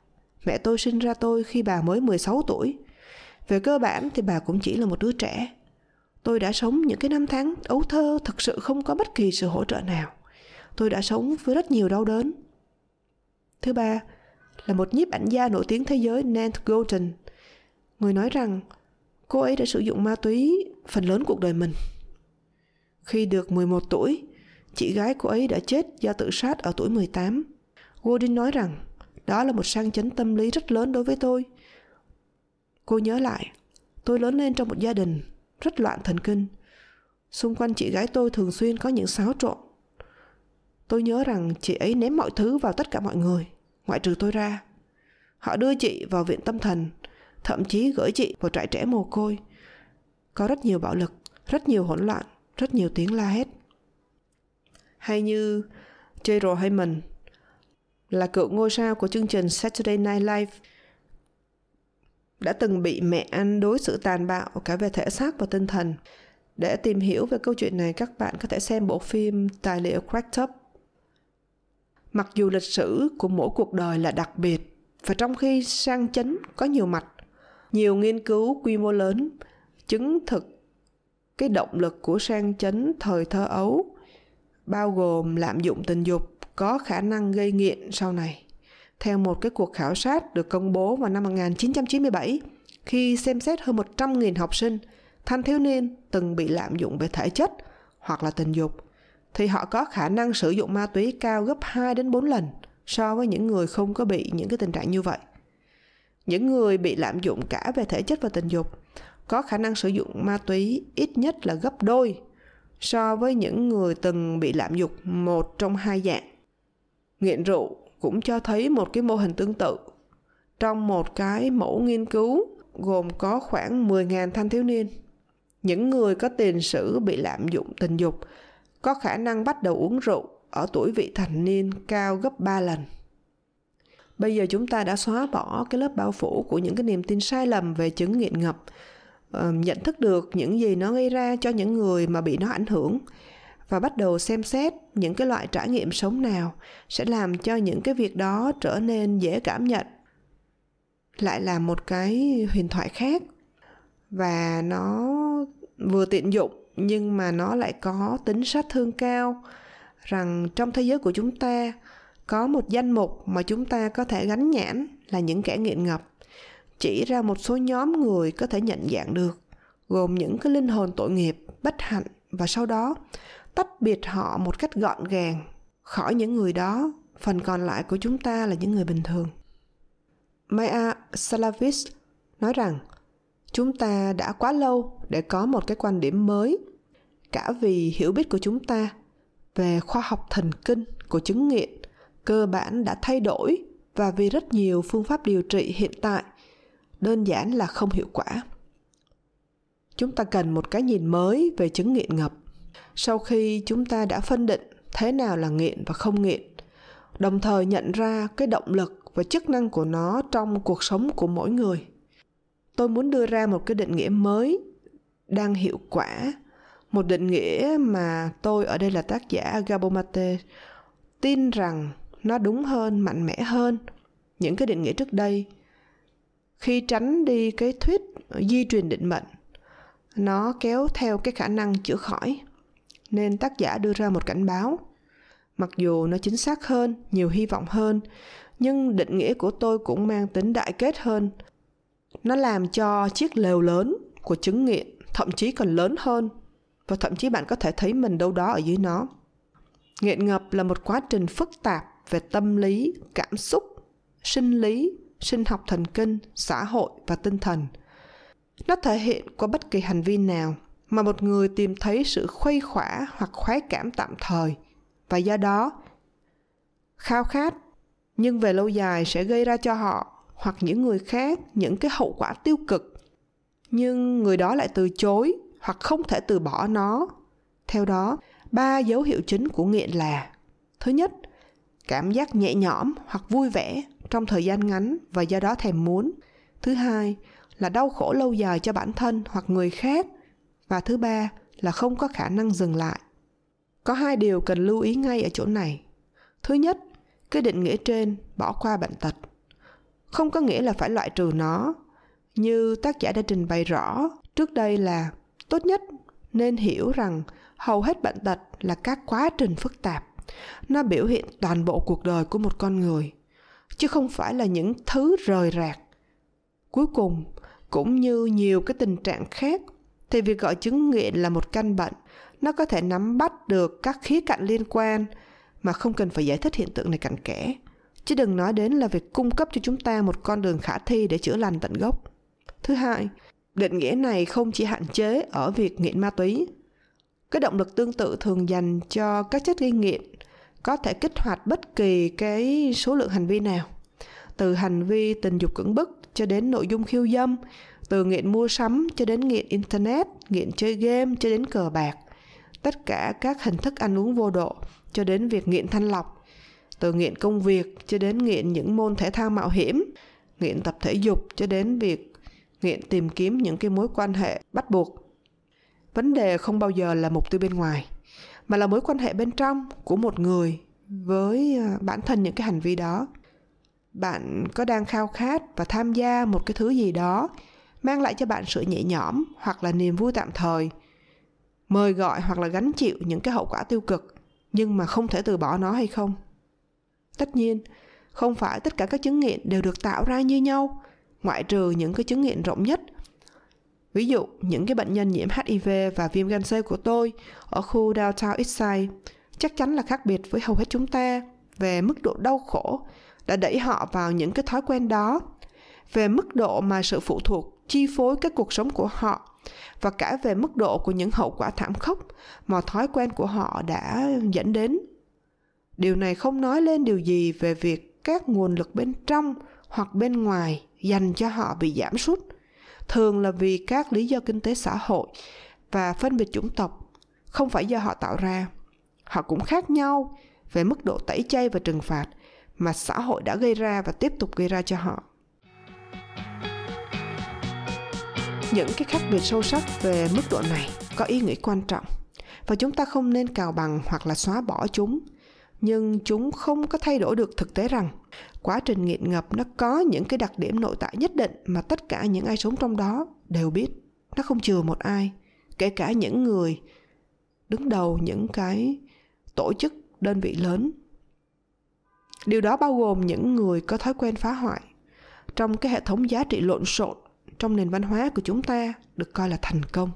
Mẹ tôi sinh ra tôi khi bà mới 16 tuổi. Về cơ bản thì bà cũng chỉ là một đứa trẻ. Tôi đã sống những cái năm tháng ấu thơ thật sự không có bất kỳ sự hỗ trợ nào. Tôi đã sống với rất nhiều đau đớn. Thứ ba là một nhiếp ảnh gia nổi tiếng thế giới Nant Golden. Người nói rằng cô ấy đã sử dụng ma túy phần lớn cuộc đời mình. Khi được 11 tuổi, chị gái cô ấy đã chết do tự sát ở tuổi 18. Godin nói rằng đó là một sang chấn tâm lý rất lớn đối với tôi. Cô nhớ lại, tôi lớn lên trong một gia đình rất loạn thần kinh. Xung quanh chị gái tôi thường xuyên có những xáo trộn. Tôi nhớ rằng chị ấy ném mọi thứ vào tất cả mọi người, ngoại trừ tôi ra. Họ đưa chị vào viện tâm thần, thậm chí gửi chị vào trại trẻ mồ côi. Có rất nhiều bạo lực, rất nhiều hỗn loạn, rất nhiều tiếng la hét. Hay như J. Hyman là cựu ngôi sao của chương trình Saturday Night Live đã từng bị mẹ anh đối xử tàn bạo cả về thể xác và tinh thần. Để tìm hiểu về câu chuyện này, các bạn có thể xem bộ phim tài liệu Cracked Up. Mặc dù lịch sử của mỗi cuộc đời là đặc biệt, và trong khi sang chấn có nhiều mặt, nhiều nghiên cứu quy mô lớn chứng thực cái động lực của sang chấn thời thơ ấu bao gồm lạm dụng tình dục có khả năng gây nghiện sau này. Theo một cái cuộc khảo sát được công bố vào năm 1997, khi xem xét hơn 100.000 học sinh, thanh thiếu niên từng bị lạm dụng về thể chất hoặc là tình dục, thì họ có khả năng sử dụng ma túy cao gấp 2 đến 4 lần so với những người không có bị những cái tình trạng như vậy. Những người bị lạm dụng cả về thể chất và tình dục có khả năng sử dụng ma túy ít nhất là gấp đôi so với những người từng bị lạm dụng một trong hai dạng. Nghiện rượu cũng cho thấy một cái mô hình tương tự. Trong một cái mẫu nghiên cứu gồm có khoảng 10.000 thanh thiếu niên. Những người có tiền sử bị lạm dụng tình dục có khả năng bắt đầu uống rượu ở tuổi vị thành niên cao gấp 3 lần. Bây giờ chúng ta đã xóa bỏ cái lớp bao phủ của những cái niềm tin sai lầm về chứng nghiện ngập, ờ, nhận thức được những gì nó gây ra cho những người mà bị nó ảnh hưởng và bắt đầu xem xét những cái loại trải nghiệm sống nào sẽ làm cho những cái việc đó trở nên dễ cảm nhận. Lại là một cái huyền thoại khác. Và nó vừa tiện dụng, nhưng mà nó lại có tính sát thương cao. Rằng trong thế giới của chúng ta, có một danh mục mà chúng ta có thể gắn nhãn là những kẻ nghiện ngập. Chỉ ra một số nhóm người có thể nhận dạng được, gồm những cái linh hồn tội nghiệp bất hạnh và sau đó tách biệt họ một cách gọn gàng. Khỏi những người đó, phần còn lại của chúng ta là những người bình thường. Maya salavis nói rằng, chúng ta đã quá lâu để có một cái quan điểm mới, cả vì hiểu biết của chúng ta về khoa học thần kinh của chứng nghiện, cơ bản đã thay đổi và vì rất nhiều phương pháp điều trị hiện tại, đơn giản là không hiệu quả. Chúng ta cần một cái nhìn mới về chứng nghiện ngập sau khi chúng ta đã phân định thế nào là nghiện và không nghiện, đồng thời nhận ra cái động lực và chức năng của nó trong cuộc sống của mỗi người, tôi muốn đưa ra một cái định nghĩa mới đang hiệu quả, một định nghĩa mà tôi ở đây là tác giả Gabomate tin rằng nó đúng hơn, mạnh mẽ hơn. Những cái định nghĩa trước đây, khi tránh đi cái thuyết di truyền định mệnh, nó kéo theo cái khả năng chữa khỏi nên tác giả đưa ra một cảnh báo. Mặc dù nó chính xác hơn, nhiều hy vọng hơn, nhưng định nghĩa của tôi cũng mang tính đại kết hơn. Nó làm cho chiếc lều lớn của chứng nghiện thậm chí còn lớn hơn, và thậm chí bạn có thể thấy mình đâu đó ở dưới nó. Nghiện ngập là một quá trình phức tạp về tâm lý, cảm xúc, sinh lý, sinh học thần kinh, xã hội và tinh thần. Nó thể hiện qua bất kỳ hành vi nào mà một người tìm thấy sự khuây khỏa hoặc khoái cảm tạm thời. Và do đó, khao khát nhưng về lâu dài sẽ gây ra cho họ hoặc những người khác những cái hậu quả tiêu cực. Nhưng người đó lại từ chối hoặc không thể từ bỏ nó. Theo đó, ba dấu hiệu chính của nghiện là, thứ nhất, cảm giác nhẹ nhõm hoặc vui vẻ trong thời gian ngắn và do đó thèm muốn. Thứ hai, là đau khổ lâu dài cho bản thân hoặc người khác và thứ ba là không có khả năng dừng lại. Có hai điều cần lưu ý ngay ở chỗ này. Thứ nhất, cái định nghĩa trên bỏ qua bệnh tật. Không có nghĩa là phải loại trừ nó. Như tác giả đã trình bày rõ, trước đây là tốt nhất nên hiểu rằng hầu hết bệnh tật là các quá trình phức tạp. Nó biểu hiện toàn bộ cuộc đời của một con người, chứ không phải là những thứ rời rạc. Cuối cùng, cũng như nhiều cái tình trạng khác thì việc gọi chứng nghiện là một căn bệnh, nó có thể nắm bắt được các khía cạnh liên quan mà không cần phải giải thích hiện tượng này cặn kẽ. Chứ đừng nói đến là việc cung cấp cho chúng ta một con đường khả thi để chữa lành tận gốc. Thứ hai, định nghĩa này không chỉ hạn chế ở việc nghiện ma túy. Cái động lực tương tự thường dành cho các chất gây nghiện có thể kích hoạt bất kỳ cái số lượng hành vi nào, từ hành vi tình dục cưỡng bức cho đến nội dung khiêu dâm từ nghiện mua sắm cho đến nghiện internet, nghiện chơi game cho đến cờ bạc. Tất cả các hình thức ăn uống vô độ cho đến việc nghiện thanh lọc. Từ nghiện công việc cho đến nghiện những môn thể thao mạo hiểm, nghiện tập thể dục cho đến việc nghiện tìm kiếm những cái mối quan hệ bắt buộc. Vấn đề không bao giờ là mục tiêu bên ngoài, mà là mối quan hệ bên trong của một người với à, bản thân những cái hành vi đó. Bạn có đang khao khát và tham gia một cái thứ gì đó mang lại cho bạn sự nhẹ nhõm hoặc là niềm vui tạm thời. Mời gọi hoặc là gánh chịu những cái hậu quả tiêu cực, nhưng mà không thể từ bỏ nó hay không? Tất nhiên, không phải tất cả các chứng nghiện đều được tạo ra như nhau, ngoại trừ những cái chứng nghiện rộng nhất. Ví dụ, những cái bệnh nhân nhiễm hiv và viêm gan c của tôi ở khu downtown eastside chắc chắn là khác biệt với hầu hết chúng ta về mức độ đau khổ đã đẩy họ vào những cái thói quen đó. Về mức độ mà sự phụ thuộc chi phối các cuộc sống của họ và cả về mức độ của những hậu quả thảm khốc mà thói quen của họ đã dẫn đến. Điều này không nói lên điều gì về việc các nguồn lực bên trong hoặc bên ngoài dành cho họ bị giảm sút, thường là vì các lý do kinh tế xã hội và phân biệt chủng tộc, không phải do họ tạo ra. Họ cũng khác nhau về mức độ tẩy chay và trừng phạt mà xã hội đã gây ra và tiếp tục gây ra cho họ. Những cái khác biệt sâu sắc về mức độ này có ý nghĩa quan trọng. Và chúng ta không nên cào bằng hoặc là xóa bỏ chúng. Nhưng chúng không có thay đổi được thực tế rằng quá trình nghiện ngập nó có những cái đặc điểm nội tại nhất định mà tất cả những ai sống trong đó đều biết. Nó không chừa một ai, kể cả những người đứng đầu, những cái tổ chức, đơn vị lớn. Điều đó bao gồm những người có thói quen phá hoại. Trong cái hệ thống giá trị lộn xộn trong nền văn hóa của chúng ta được coi là thành công.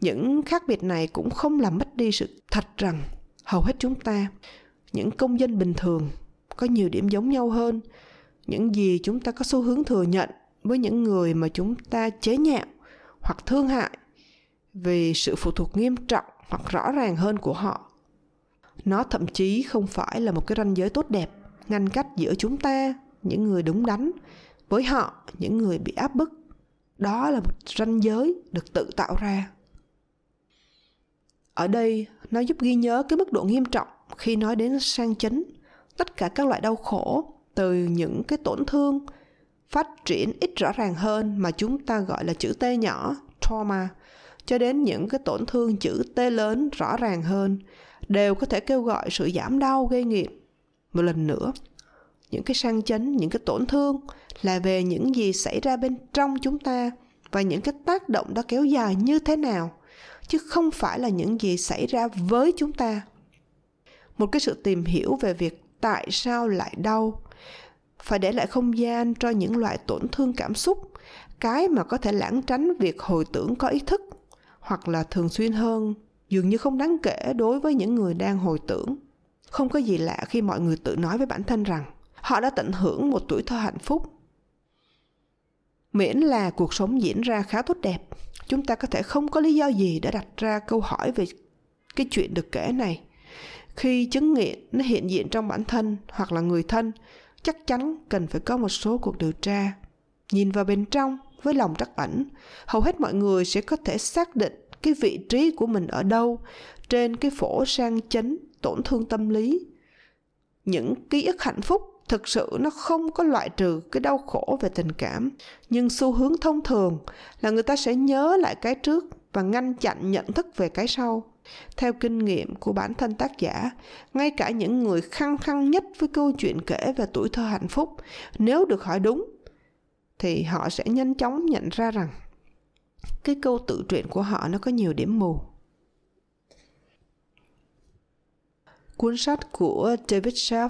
Những khác biệt này cũng không làm mất đi sự thật rằng hầu hết chúng ta, những công dân bình thường, có nhiều điểm giống nhau hơn. Những gì chúng ta có xu hướng thừa nhận với những người mà chúng ta chế nhạo hoặc thương hại vì sự phụ thuộc nghiêm trọng hoặc rõ ràng hơn của họ. Nó thậm chí không phải là một cái ranh giới tốt đẹp ngăn cách giữa chúng ta, những người đúng đắn, với họ, những người bị áp bức đó là một ranh giới được tự tạo ra. Ở đây, nó giúp ghi nhớ cái mức độ nghiêm trọng khi nói đến sang chấn, tất cả các loại đau khổ từ những cái tổn thương phát triển ít rõ ràng hơn mà chúng ta gọi là chữ T nhỏ, trauma, cho đến những cái tổn thương chữ T lớn rõ ràng hơn, đều có thể kêu gọi sự giảm đau, gây nghiện. Một lần nữa những cái sang chấn, những cái tổn thương là về những gì xảy ra bên trong chúng ta và những cái tác động đó kéo dài như thế nào, chứ không phải là những gì xảy ra với chúng ta. Một cái sự tìm hiểu về việc tại sao lại đau, phải để lại không gian cho những loại tổn thương cảm xúc, cái mà có thể lãng tránh việc hồi tưởng có ý thức, hoặc là thường xuyên hơn, dường như không đáng kể đối với những người đang hồi tưởng. Không có gì lạ khi mọi người tự nói với bản thân rằng họ đã tận hưởng một tuổi thơ hạnh phúc. Miễn là cuộc sống diễn ra khá tốt đẹp, chúng ta có thể không có lý do gì để đặt ra câu hỏi về cái chuyện được kể này. Khi chứng nghiện nó hiện diện trong bản thân hoặc là người thân, chắc chắn cần phải có một số cuộc điều tra. Nhìn vào bên trong, với lòng trắc ẩn, hầu hết mọi người sẽ có thể xác định cái vị trí của mình ở đâu, trên cái phổ sang chấn, tổn thương tâm lý. Những ký ức hạnh phúc thực sự nó không có loại trừ cái đau khổ về tình cảm. Nhưng xu hướng thông thường là người ta sẽ nhớ lại cái trước và ngăn chặn nhận thức về cái sau. Theo kinh nghiệm của bản thân tác giả, ngay cả những người khăng khăng nhất với câu chuyện kể về tuổi thơ hạnh phúc, nếu được hỏi đúng, thì họ sẽ nhanh chóng nhận ra rằng cái câu tự truyện của họ nó có nhiều điểm mù. Cuốn sách của david Schaff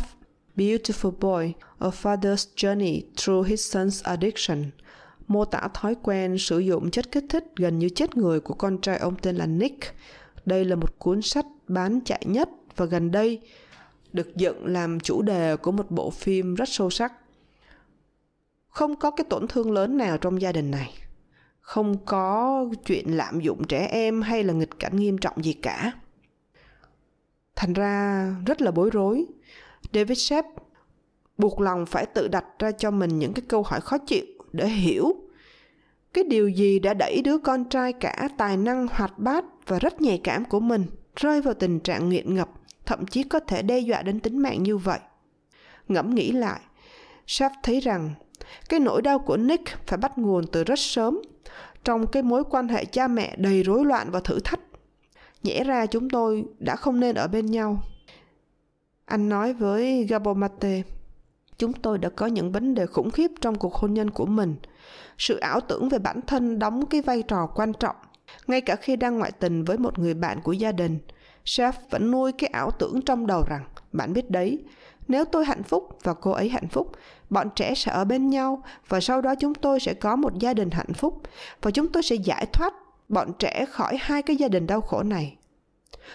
Beautiful Boy, A Father's Journey Through His Son's Addiction, mô tả thói quen sử dụng chất kích thích gần như chết người của con trai ông tên là Nick. Đây là một cuốn sách bán chạy nhất và gần đây được dựng làm chủ đề của một bộ phim rất sâu sắc. Không có cái tổn thương lớn nào trong gia đình này. Không có chuyện lạm dụng trẻ em hay là nghịch cảnh nghiêm trọng gì cả thành ra rất là bối rối david shep buộc lòng phải tự đặt ra cho mình những cái câu hỏi khó chịu để hiểu cái điều gì đã đẩy đứa con trai cả tài năng, hoạt bát và rất nhạy cảm của mình rơi vào tình trạng nghiện ngập, thậm chí có thể đe dọa đến tính mạng như vậy ngẫm nghĩ lại Sharp thấy rằng cái nỗi đau của Nick phải bắt nguồn từ rất sớm trong cái mối quan hệ cha mẹ đầy rối loạn và thử thách. Nhẽ ra chúng tôi đã không nên ở bên nhau. Anh nói với Gabomate, chúng tôi đã có những vấn đề khủng khiếp trong cuộc hôn nhân của mình. Sự ảo tưởng về bản thân đóng cái vai trò quan trọng. Ngay cả khi đang ngoại tình với một người bạn của gia đình, Chef vẫn nuôi cái ảo tưởng trong đầu rằng, bạn biết đấy, nếu tôi hạnh phúc và cô ấy hạnh phúc bọn trẻ sẽ ở bên nhau và sau đó chúng tôi sẽ có một gia đình hạnh phúc và chúng tôi sẽ giải thoát bọn trẻ khỏi hai cái gia đình đau khổ này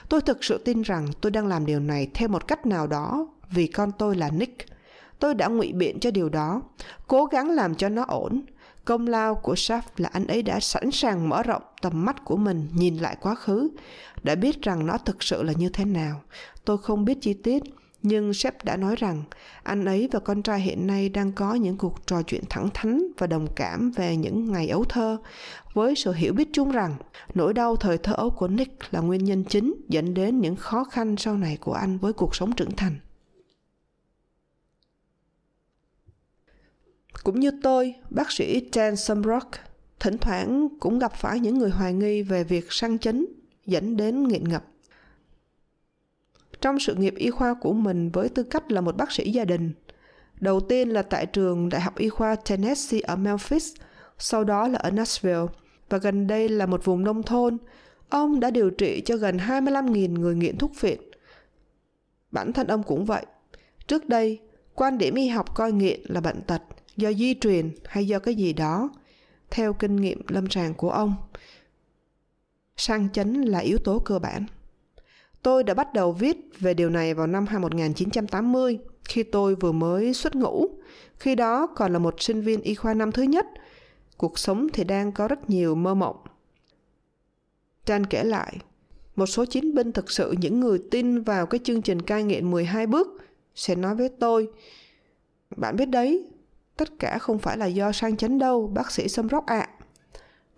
tôi thực sự tin rằng tôi đang làm điều này theo một cách nào đó vì con tôi là nick. Tôi đã ngụy biện cho điều đó, cố gắng làm cho nó ổn. Công lao của Shaft là anh ấy đã sẵn sàng mở rộng tầm mắt của mình nhìn lại quá khứ. Đã biết rằng nó thực sự là như thế nào. Tôi không biết chi tiết nhưng sếp đã nói rằng anh ấy và con trai hiện nay đang có những cuộc trò chuyện thẳng thắn và đồng cảm về những ngày ấu thơ với sự hiểu biết chung rằng nỗi đau thời thơ ấu của Nick là nguyên nhân chính dẫn đến những khó khăn sau này của anh với cuộc sống trưởng thành. Cũng như tôi, bác sĩ Jan Sumrock thỉnh thoảng cũng gặp phải những người hoài nghi về việc săn chấn dẫn đến nghiện ngập trong sự nghiệp y khoa của mình với tư cách là một bác sĩ gia đình. Đầu tiên là tại trường Đại học Y khoa Tennessee ở Memphis, sau đó là ở Nashville và gần đây là một vùng nông thôn. Ông đã điều trị cho gần 25.000 người nghiện thuốc phiện. Bản thân ông cũng vậy. Trước đây, quan điểm y học coi nghiện là bệnh tật do di truyền hay do cái gì đó. Theo kinh nghiệm lâm sàng của ông, sang chấn là yếu tố cơ bản. Tôi đã bắt đầu viết về điều này vào năm 1980 khi tôi vừa mới xuất ngũ. Khi đó còn là một sinh viên y khoa năm thứ nhất. Cuộc sống thì đang có rất nhiều mơ mộng. Trang kể lại, một số chiến binh thực sự những người tin vào cái chương trình cai nghiện 12 bước sẽ nói với tôi bạn biết đấy tất cả không phải là do sang chấn đâu bác sĩ xâm róc ạ à.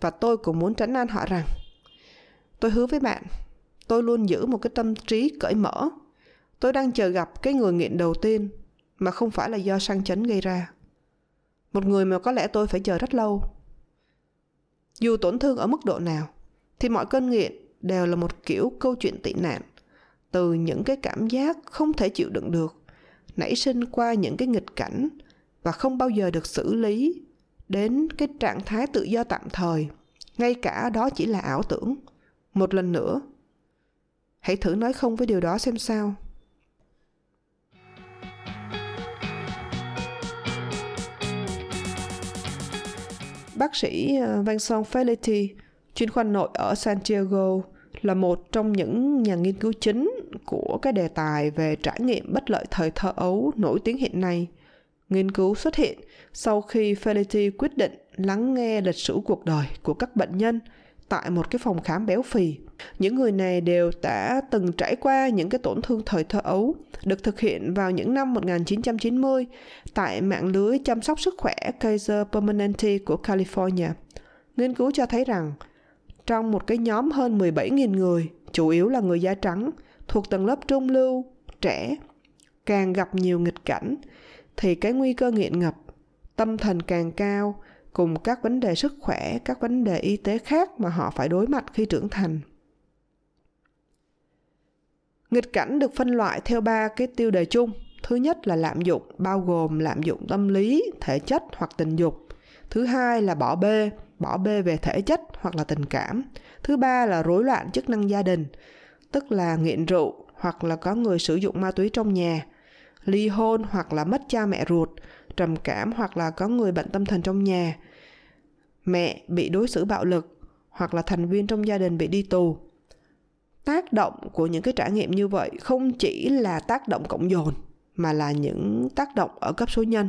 và tôi cũng muốn trấn an họ rằng tôi hứa với bạn tôi luôn giữ một cái tâm trí cởi mở. Tôi đang chờ gặp cái người nghiện đầu tiên, mà không phải là do sang chấn gây ra. Một người mà có lẽ tôi phải chờ rất lâu. Dù tổn thương ở mức độ nào, thì mọi cơn nghiện đều là một kiểu câu chuyện tị nạn. Từ những cái cảm giác không thể chịu đựng được, nảy sinh qua những cái nghịch cảnh và không bao giờ được xử lý, đến cái trạng thái tự do tạm thời, ngay cả đó chỉ là ảo tưởng. Một lần nữa hãy thử nói không với điều đó xem sao Bác sĩ ờ, Vincent Felitti, chuyên khoa nội ở Santiago, là một trong những nhà nghiên cứu chính của cái đề tài về trải nghiệm bất lợi thời thơ ấu nổi tiếng hiện nay. Nghiên cứu xuất hiện sau khi Felitti quyết định lắng nghe lịch sử cuộc đời của các bệnh nhân tại một cái phòng khám béo phì. Những người này đều đã từng trải qua những cái tổn thương thời thơ ấu, được thực hiện vào những năm 1990 tại mạng lưới chăm sóc sức khỏe Kaiser Permanente của California. Nghiên cứu cho thấy rằng trong một cái nhóm hơn 17.000 người, chủ yếu là người da trắng, thuộc tầng lớp trung lưu, trẻ, càng gặp nhiều nghịch cảnh, thì cái nguy cơ nghiện ngập, tâm thần càng cao, cùng các vấn đề sức khỏe, các vấn đề y tế khác mà họ phải đối mặt khi trưởng thành. Nghịch cảnh được phân loại theo ba cái tiêu đề chung. Thứ nhất là lạm dụng, bao gồm lạm dụng tâm lý, thể chất hoặc tình dục. Thứ hai là bỏ bê, bỏ bê về thể chất hoặc là tình cảm. Thứ ba là rối loạn chức năng gia đình, tức là nghiện rượu hoặc là có người sử dụng ma túy trong nhà, ly hôn hoặc là mất cha mẹ ruột, trầm cảm hoặc là có người bệnh tâm thần trong nhà, mẹ bị đối xử bạo lực hoặc là thành viên trong gia đình bị đi tù tác động của những cái trải nghiệm như vậy không chỉ là tác động cộng dồn, mà là những tác động ở cấp số nhân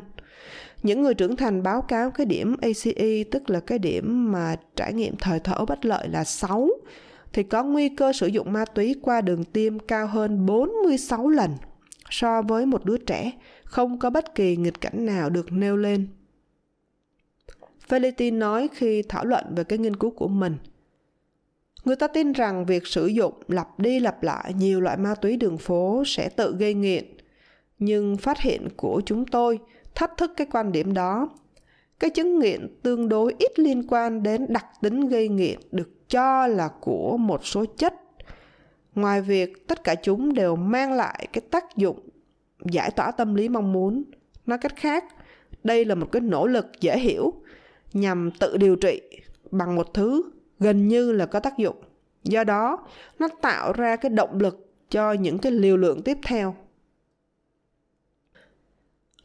những người trưởng thành báo cáo cái điểm ACE tức là cái điểm mà trải nghiệm thời thở bất lợi là 6 thì có nguy cơ sử dụng ma túy qua đường tim cao hơn 46 lần so với một đứa trẻ, không có bất kỳ nghịch cảnh nào được nêu lên. Felitin nói khi thảo luận về cái nghiên cứu của mình. Người ta tin rằng việc sử dụng lặp đi lặp lại nhiều loại ma túy đường phố sẽ tự gây nghiện. Nhưng phát hiện của chúng tôi thách thức cái quan điểm đó. Cái chứng nghiện tương đối ít liên quan đến đặc tính gây nghiện được cho là của một số chất ngoài việc tất cả chúng đều mang lại cái tác dụng giải tỏa tâm lý mong muốn nói cách khác, đây là một cái nỗ lực dễ hiểu nhằm tự điều trị bằng một thứ gần như là có tác dụng do đó nó tạo ra cái động lực cho những cái liều lượng tiếp theo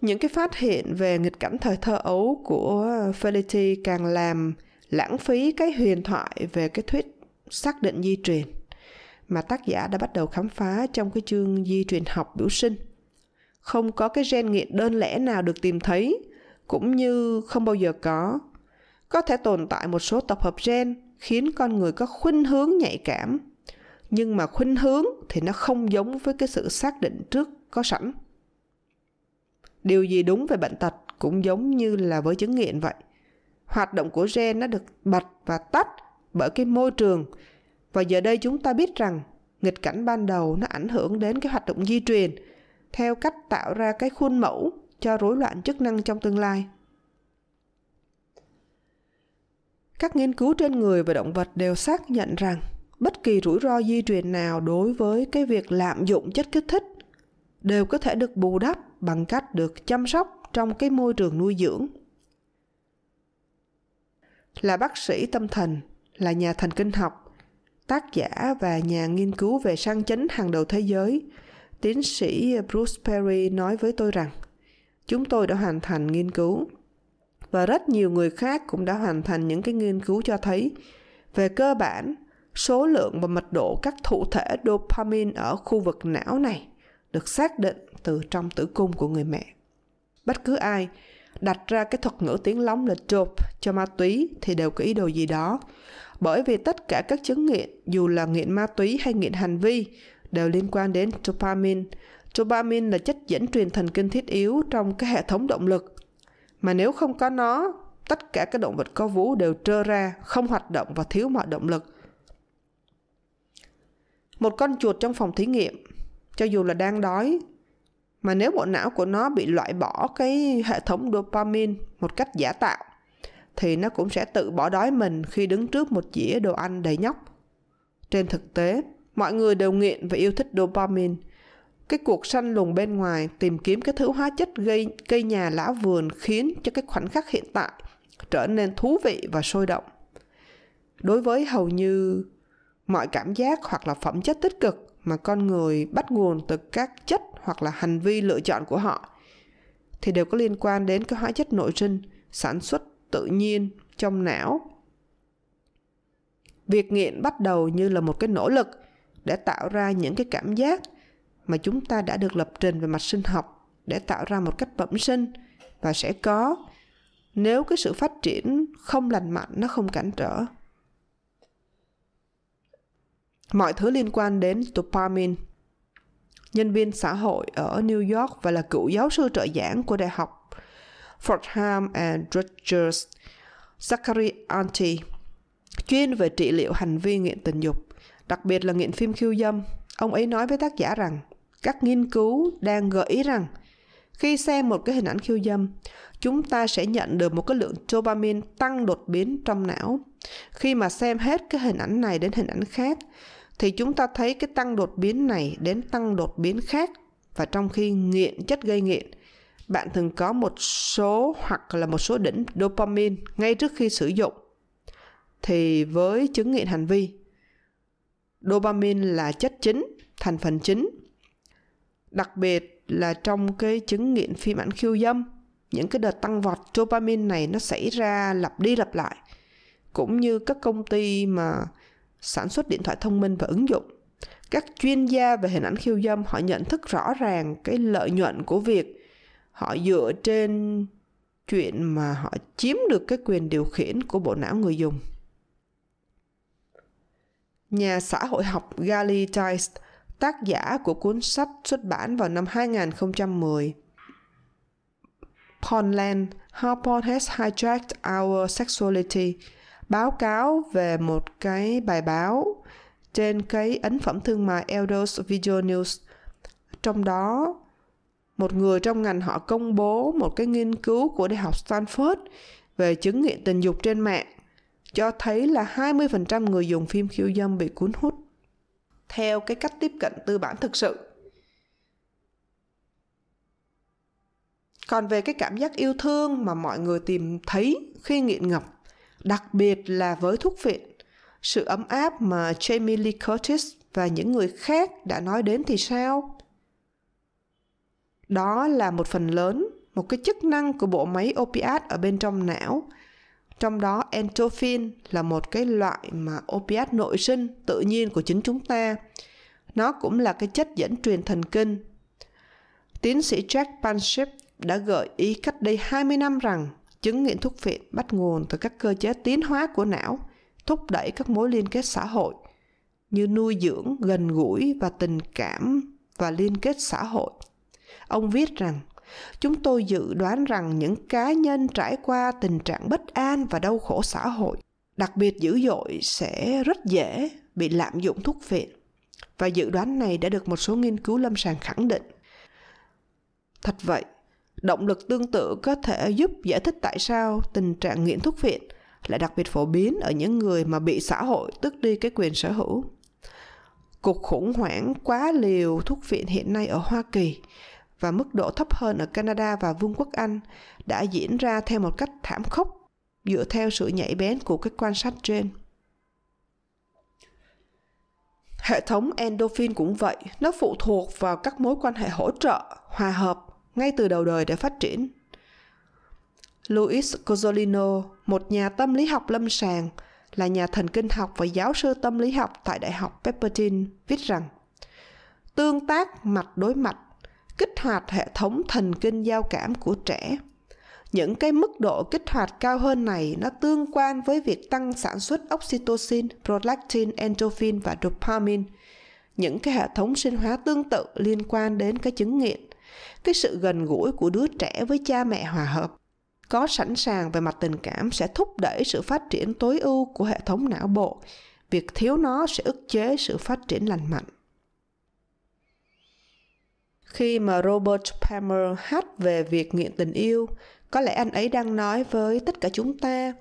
những cái phát hiện về nghịch cảnh thời thơ ấu của Felici càng làm lãng phí cái huyền thoại về cái thuyết xác định di truyền mà tác giả đã bắt đầu khám phá trong cái chương di truyền học biểu sinh. Không có cái gen nghiện đơn lẻ nào được tìm thấy, cũng như không bao giờ có. Có thể tồn tại một số tập hợp gen khiến con người có khuynh hướng nhạy cảm, nhưng mà khuynh hướng thì nó không giống với cái sự xác định trước có sẵn. Điều gì đúng về bệnh tật cũng giống như là với chứng nghiện vậy. Hoạt động của gen nó được bật và tắt bởi cái môi trường. Và giờ đây chúng ta biết rằng nghịch cảnh ban đầu nó ảnh hưởng đến cái hoạt động di truyền theo cách tạo ra cái khuôn mẫu cho rối loạn chức năng trong tương lai. Các nghiên cứu trên người và động vật đều xác nhận rằng bất kỳ rủi ro di truyền nào đối với cái việc lạm dụng chất kích thích đều có thể được bù đắp bằng cách được chăm sóc trong cái môi trường nuôi dưỡng. Là bác sĩ tâm thần, là nhà thần kinh học, tác giả và nhà nghiên cứu về sang chấn hàng đầu thế giới, tiến sĩ Bruce Perry nói với tôi rằng chúng tôi đã hoàn thành nghiên cứu và rất nhiều người khác cũng đã hoàn thành những cái nghiên cứu cho thấy về cơ bản số lượng và mật độ các thụ thể dopamine ở khu vực não này được xác định từ trong tử cung của người mẹ. Bất cứ ai đặt ra cái thuật ngữ tiếng lóng là dope cho ma túy thì đều có ý đồ gì đó. Bởi vì tất cả các chứng nghiện, dù là nghiện ma túy hay nghiện hành vi, đều liên quan đến dopamine. Dopamine là chất dẫn truyền thần kinh thiết yếu trong cái hệ thống động lực. Mà nếu không có nó, tất cả các động vật có vú đều trơ ra, không hoạt động và thiếu mọi động lực. Một con chuột trong phòng thí nghiệm, cho dù là đang đói mà nếu bộ não của nó bị loại bỏ cái hệ thống dopamine một cách giả tạo thì nó cũng sẽ tự bỏ đói mình khi đứng trước một dĩa đồ ăn đầy nhóc trên thực tế mọi người đều nghiện và yêu thích dopamine cái cuộc săn lùng bên ngoài, tìm kiếm cái thứ hóa chất gây, cây nhà lá vườn khiến cho cái khoảnh khắc hiện tại trở nên thú vị và sôi động. Đối với hầu như mọi cảm giác hoặc là phẩm chất tích cực mà con người bắt nguồn từ các chất hoặc là hành vi lựa chọn của họ, thì đều có liên quan đến cái hóa chất nội sinh, sản xuất tự nhiên trong não. Việc nghiện bắt đầu như là một cái nỗ lực để tạo ra những cái cảm giác mà chúng ta đã được lập trình về mặt sinh học để tạo ra một cách bẩm sinh. Và sẽ có nếu cái sự phát triển không lành mạnh nó không cản trở. Mọi thứ liên quan đến dopamine. Nhân viên xã hội ở New York và là cựu giáo sư trợ giảng của Đại học Fordham and Rutgers, Zachary Anti, chuyên về trị liệu hành vi nghiện tình dục, đặc biệt là nghiện phim khiêu dâm. Ông ấy nói với tác giả rằng các nghiên cứu đang gợi ý rằng khi xem một cái hình ảnh khiêu dâm, chúng ta sẽ nhận được một cái lượng dopamine tăng đột biến trong não. Khi mà xem hết cái hình ảnh này đến hình ảnh khác, thì chúng ta thấy cái tăng đột biến này đến tăng đột biến khác. Và trong khi nghiện chất gây nghiện bạn thường có một số hoặc là một số đỉnh dopamine ngay trước khi sử dụng. Thì với chứng nghiện hành vi dopamine là chất chính thành phần chính đặc biệt là trong cái chứng nghiện phim ảnh khiêu dâm, những cái đợt tăng vọt dopamine này nó xảy ra lặp đi lặp lại, cũng như các công ty mà sản xuất điện thoại thông minh và ứng dụng. Các chuyên gia về hình ảnh khiêu dâm, họ nhận thức rõ ràng cái lợi nhuận của việc họ dựa trên chuyện mà họ chiếm được cái quyền điều khiển của bộ não người dùng. Nhà xã hội học Gali Geist tác giả của cuốn sách xuất bản vào năm 2010. Pornland, How Porn Has Hijacked Our Sexuality, báo cáo về một cái bài báo trên cái ấn phẩm thương mại Elders Video News. Trong đó, một người trong ngành họ công bố một cái nghiên cứu của Đại học Stanford về chứng nghiện tình dục trên mạng cho thấy là 20% người dùng phim khiêu dâm bị cuốn hút theo cái cách tiếp cận tư bản thực sự. Còn về cái cảm giác yêu thương mà mọi người tìm thấy khi nghiện ngập, đặc biệt là với thuốc phiện, sự ấm áp mà Jamie Lee Curtis và những người khác đã nói đến thì sao? Đó là một phần lớn, một cái chức năng của bộ máy opiat ở bên trong não – trong đó endorphin là một cái loại mà opiat nội sinh tự nhiên của chính chúng ta. Nó cũng là cái chất dẫn truyền thần kinh. Tiến sĩ Jack Panship đã gợi ý cách đây 20 năm rằng chứng nghiện thuốc phiện bắt nguồn từ các cơ chế tiến hóa của não, thúc đẩy các mối liên kết xã hội như nuôi dưỡng, gần gũi và tình cảm và liên kết xã hội. Ông viết rằng chúng tôi dự đoán rằng những cá nhân trải qua tình trạng bất an và đau khổ xã hội, đặc biệt dữ dội, sẽ rất dễ bị lạm dụng thuốc phiện. Và dự đoán này đã được một số nghiên cứu lâm sàng khẳng định. Thật vậy, động lực tương tự có thể giúp giải thích tại sao tình trạng nghiện thuốc phiện lại đặc biệt phổ biến ở những người mà bị xã hội tước đi cái quyền sở hữu. Cuộc khủng hoảng quá liều thuốc phiện hiện nay ở hoa kỳ và mức độ thấp hơn ở Canada và Vương quốc Anh đã diễn ra theo một cách thảm khốc dựa theo sự nhạy bén của các quan sát trên. Hệ thống endorphin cũng vậy, nó phụ thuộc vào các mối quan hệ hỗ trợ, hòa hợp ngay từ đầu đời để phát triển. Luis Cozzolino, một nhà tâm lý học lâm sàng, là nhà thần kinh học và giáo sư tâm lý học tại Đại học Pepperdine, viết rằng tương tác mặt đối mặt kích hoạt hệ thống thần kinh giao cảm của trẻ những cái mức độ kích hoạt cao hơn này nó tương quan với việc tăng sản xuất oxytocin, prolactin, endorphin và dopamine. Những cái hệ thống sinh hóa tương tự liên quan đến cái chứng nghiện. Cái sự gần gũi của đứa trẻ với cha mẹ hòa hợp có sẵn sàng về mặt tình cảm sẽ thúc đẩy sự phát triển tối ưu của hệ thống não bộ. Việc thiếu nó sẽ ức chế sự phát triển lành mạnh. Khi mà Robert Palmer hát về việc nghiện tình yêu, có lẽ anh ấy đang nói với tất cả chúng ta,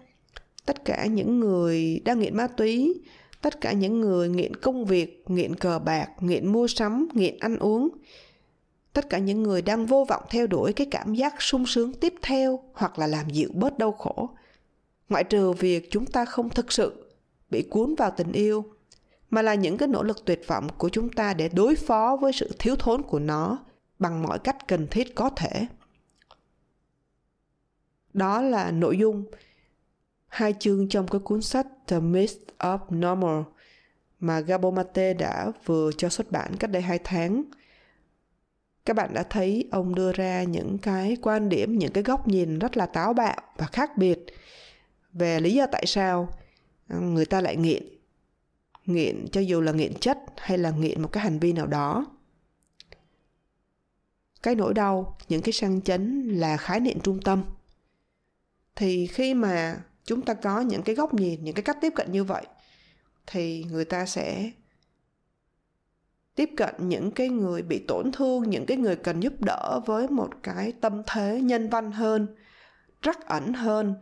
tất cả những người đang nghiện ma túy, tất cả những người nghiện công việc, nghiện cờ bạc, nghiện mua sắm, nghiện ăn uống, tất cả những người đang vô vọng theo đuổi cái cảm giác sung sướng tiếp theo hoặc là làm dịu bớt đau khổ. Ngoại trừ việc chúng ta không thực sự bị cuốn vào tình yêu mà là những cái nỗ lực tuyệt vọng của chúng ta để đối phó với sự thiếu thốn của nó bằng mọi cách cần thiết có thể đó là nội dung hai chương trong cái cuốn sách The Myth of Normal mà Gabo Mate đã vừa cho xuất bản cách đây hai tháng. Các bạn đã thấy ông đưa ra những cái quan điểm, những cái góc nhìn rất là táo bạo và khác biệt về lý do tại sao người ta lại nghiện nghiện, cho dù là nghiện chất hay là nghiện một cái hành vi nào đó. Cái nỗi đau, những cái sang chấn là khái niệm trung tâm. Thì khi mà chúng ta có những cái góc nhìn, những cái cách tiếp cận như vậy, thì người ta sẽ tiếp cận những cái người bị tổn thương, những cái người cần giúp đỡ với một cái tâm thế nhân văn hơn, trắc ẩn hơn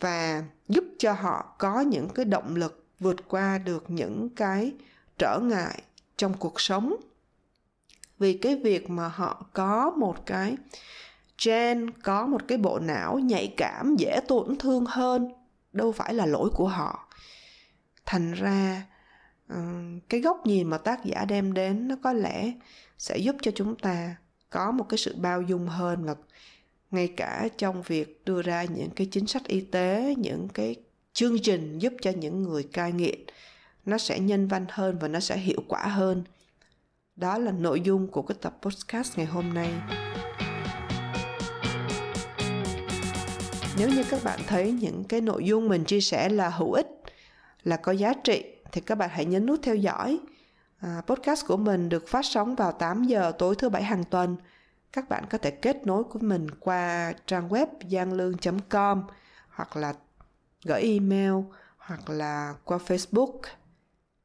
và giúp cho họ có những cái động lực vượt qua được những cái trở ngại trong cuộc sống. Vì cái việc mà họ có một cái gen, có một cái bộ não nhạy cảm, dễ tổn thương hơn, đâu phải là lỗi của họ. Thành ra ờ, cái góc nhìn mà tác giả đem đến nó có lẽ sẽ giúp cho chúng ta có một cái sự bao dung hơn và ngay cả trong việc đưa ra những cái chính sách y tế, những cái chương trình giúp cho những người cai nghiện nó sẽ nhân văn hơn và nó sẽ hiệu quả hơn đó là nội dung của cái tập podcast ngày hôm nay nếu như các bạn thấy những cái nội dung mình chia sẻ là hữu ích là có giá trị thì các bạn hãy nhấn nút theo dõi. À, podcast của mình được phát sóng vào 8 giờ tối thứ bảy hàng tuần. Các bạn có thể kết nối của mình qua trang web gianlương.com hoặc là gửi email hoặc là qua Facebook.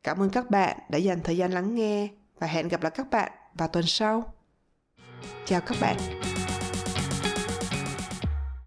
Cảm ơn các bạn đã dành thời gian lắng nghe và hẹn gặp lại các bạn vào tuần sau. Chào các bạn.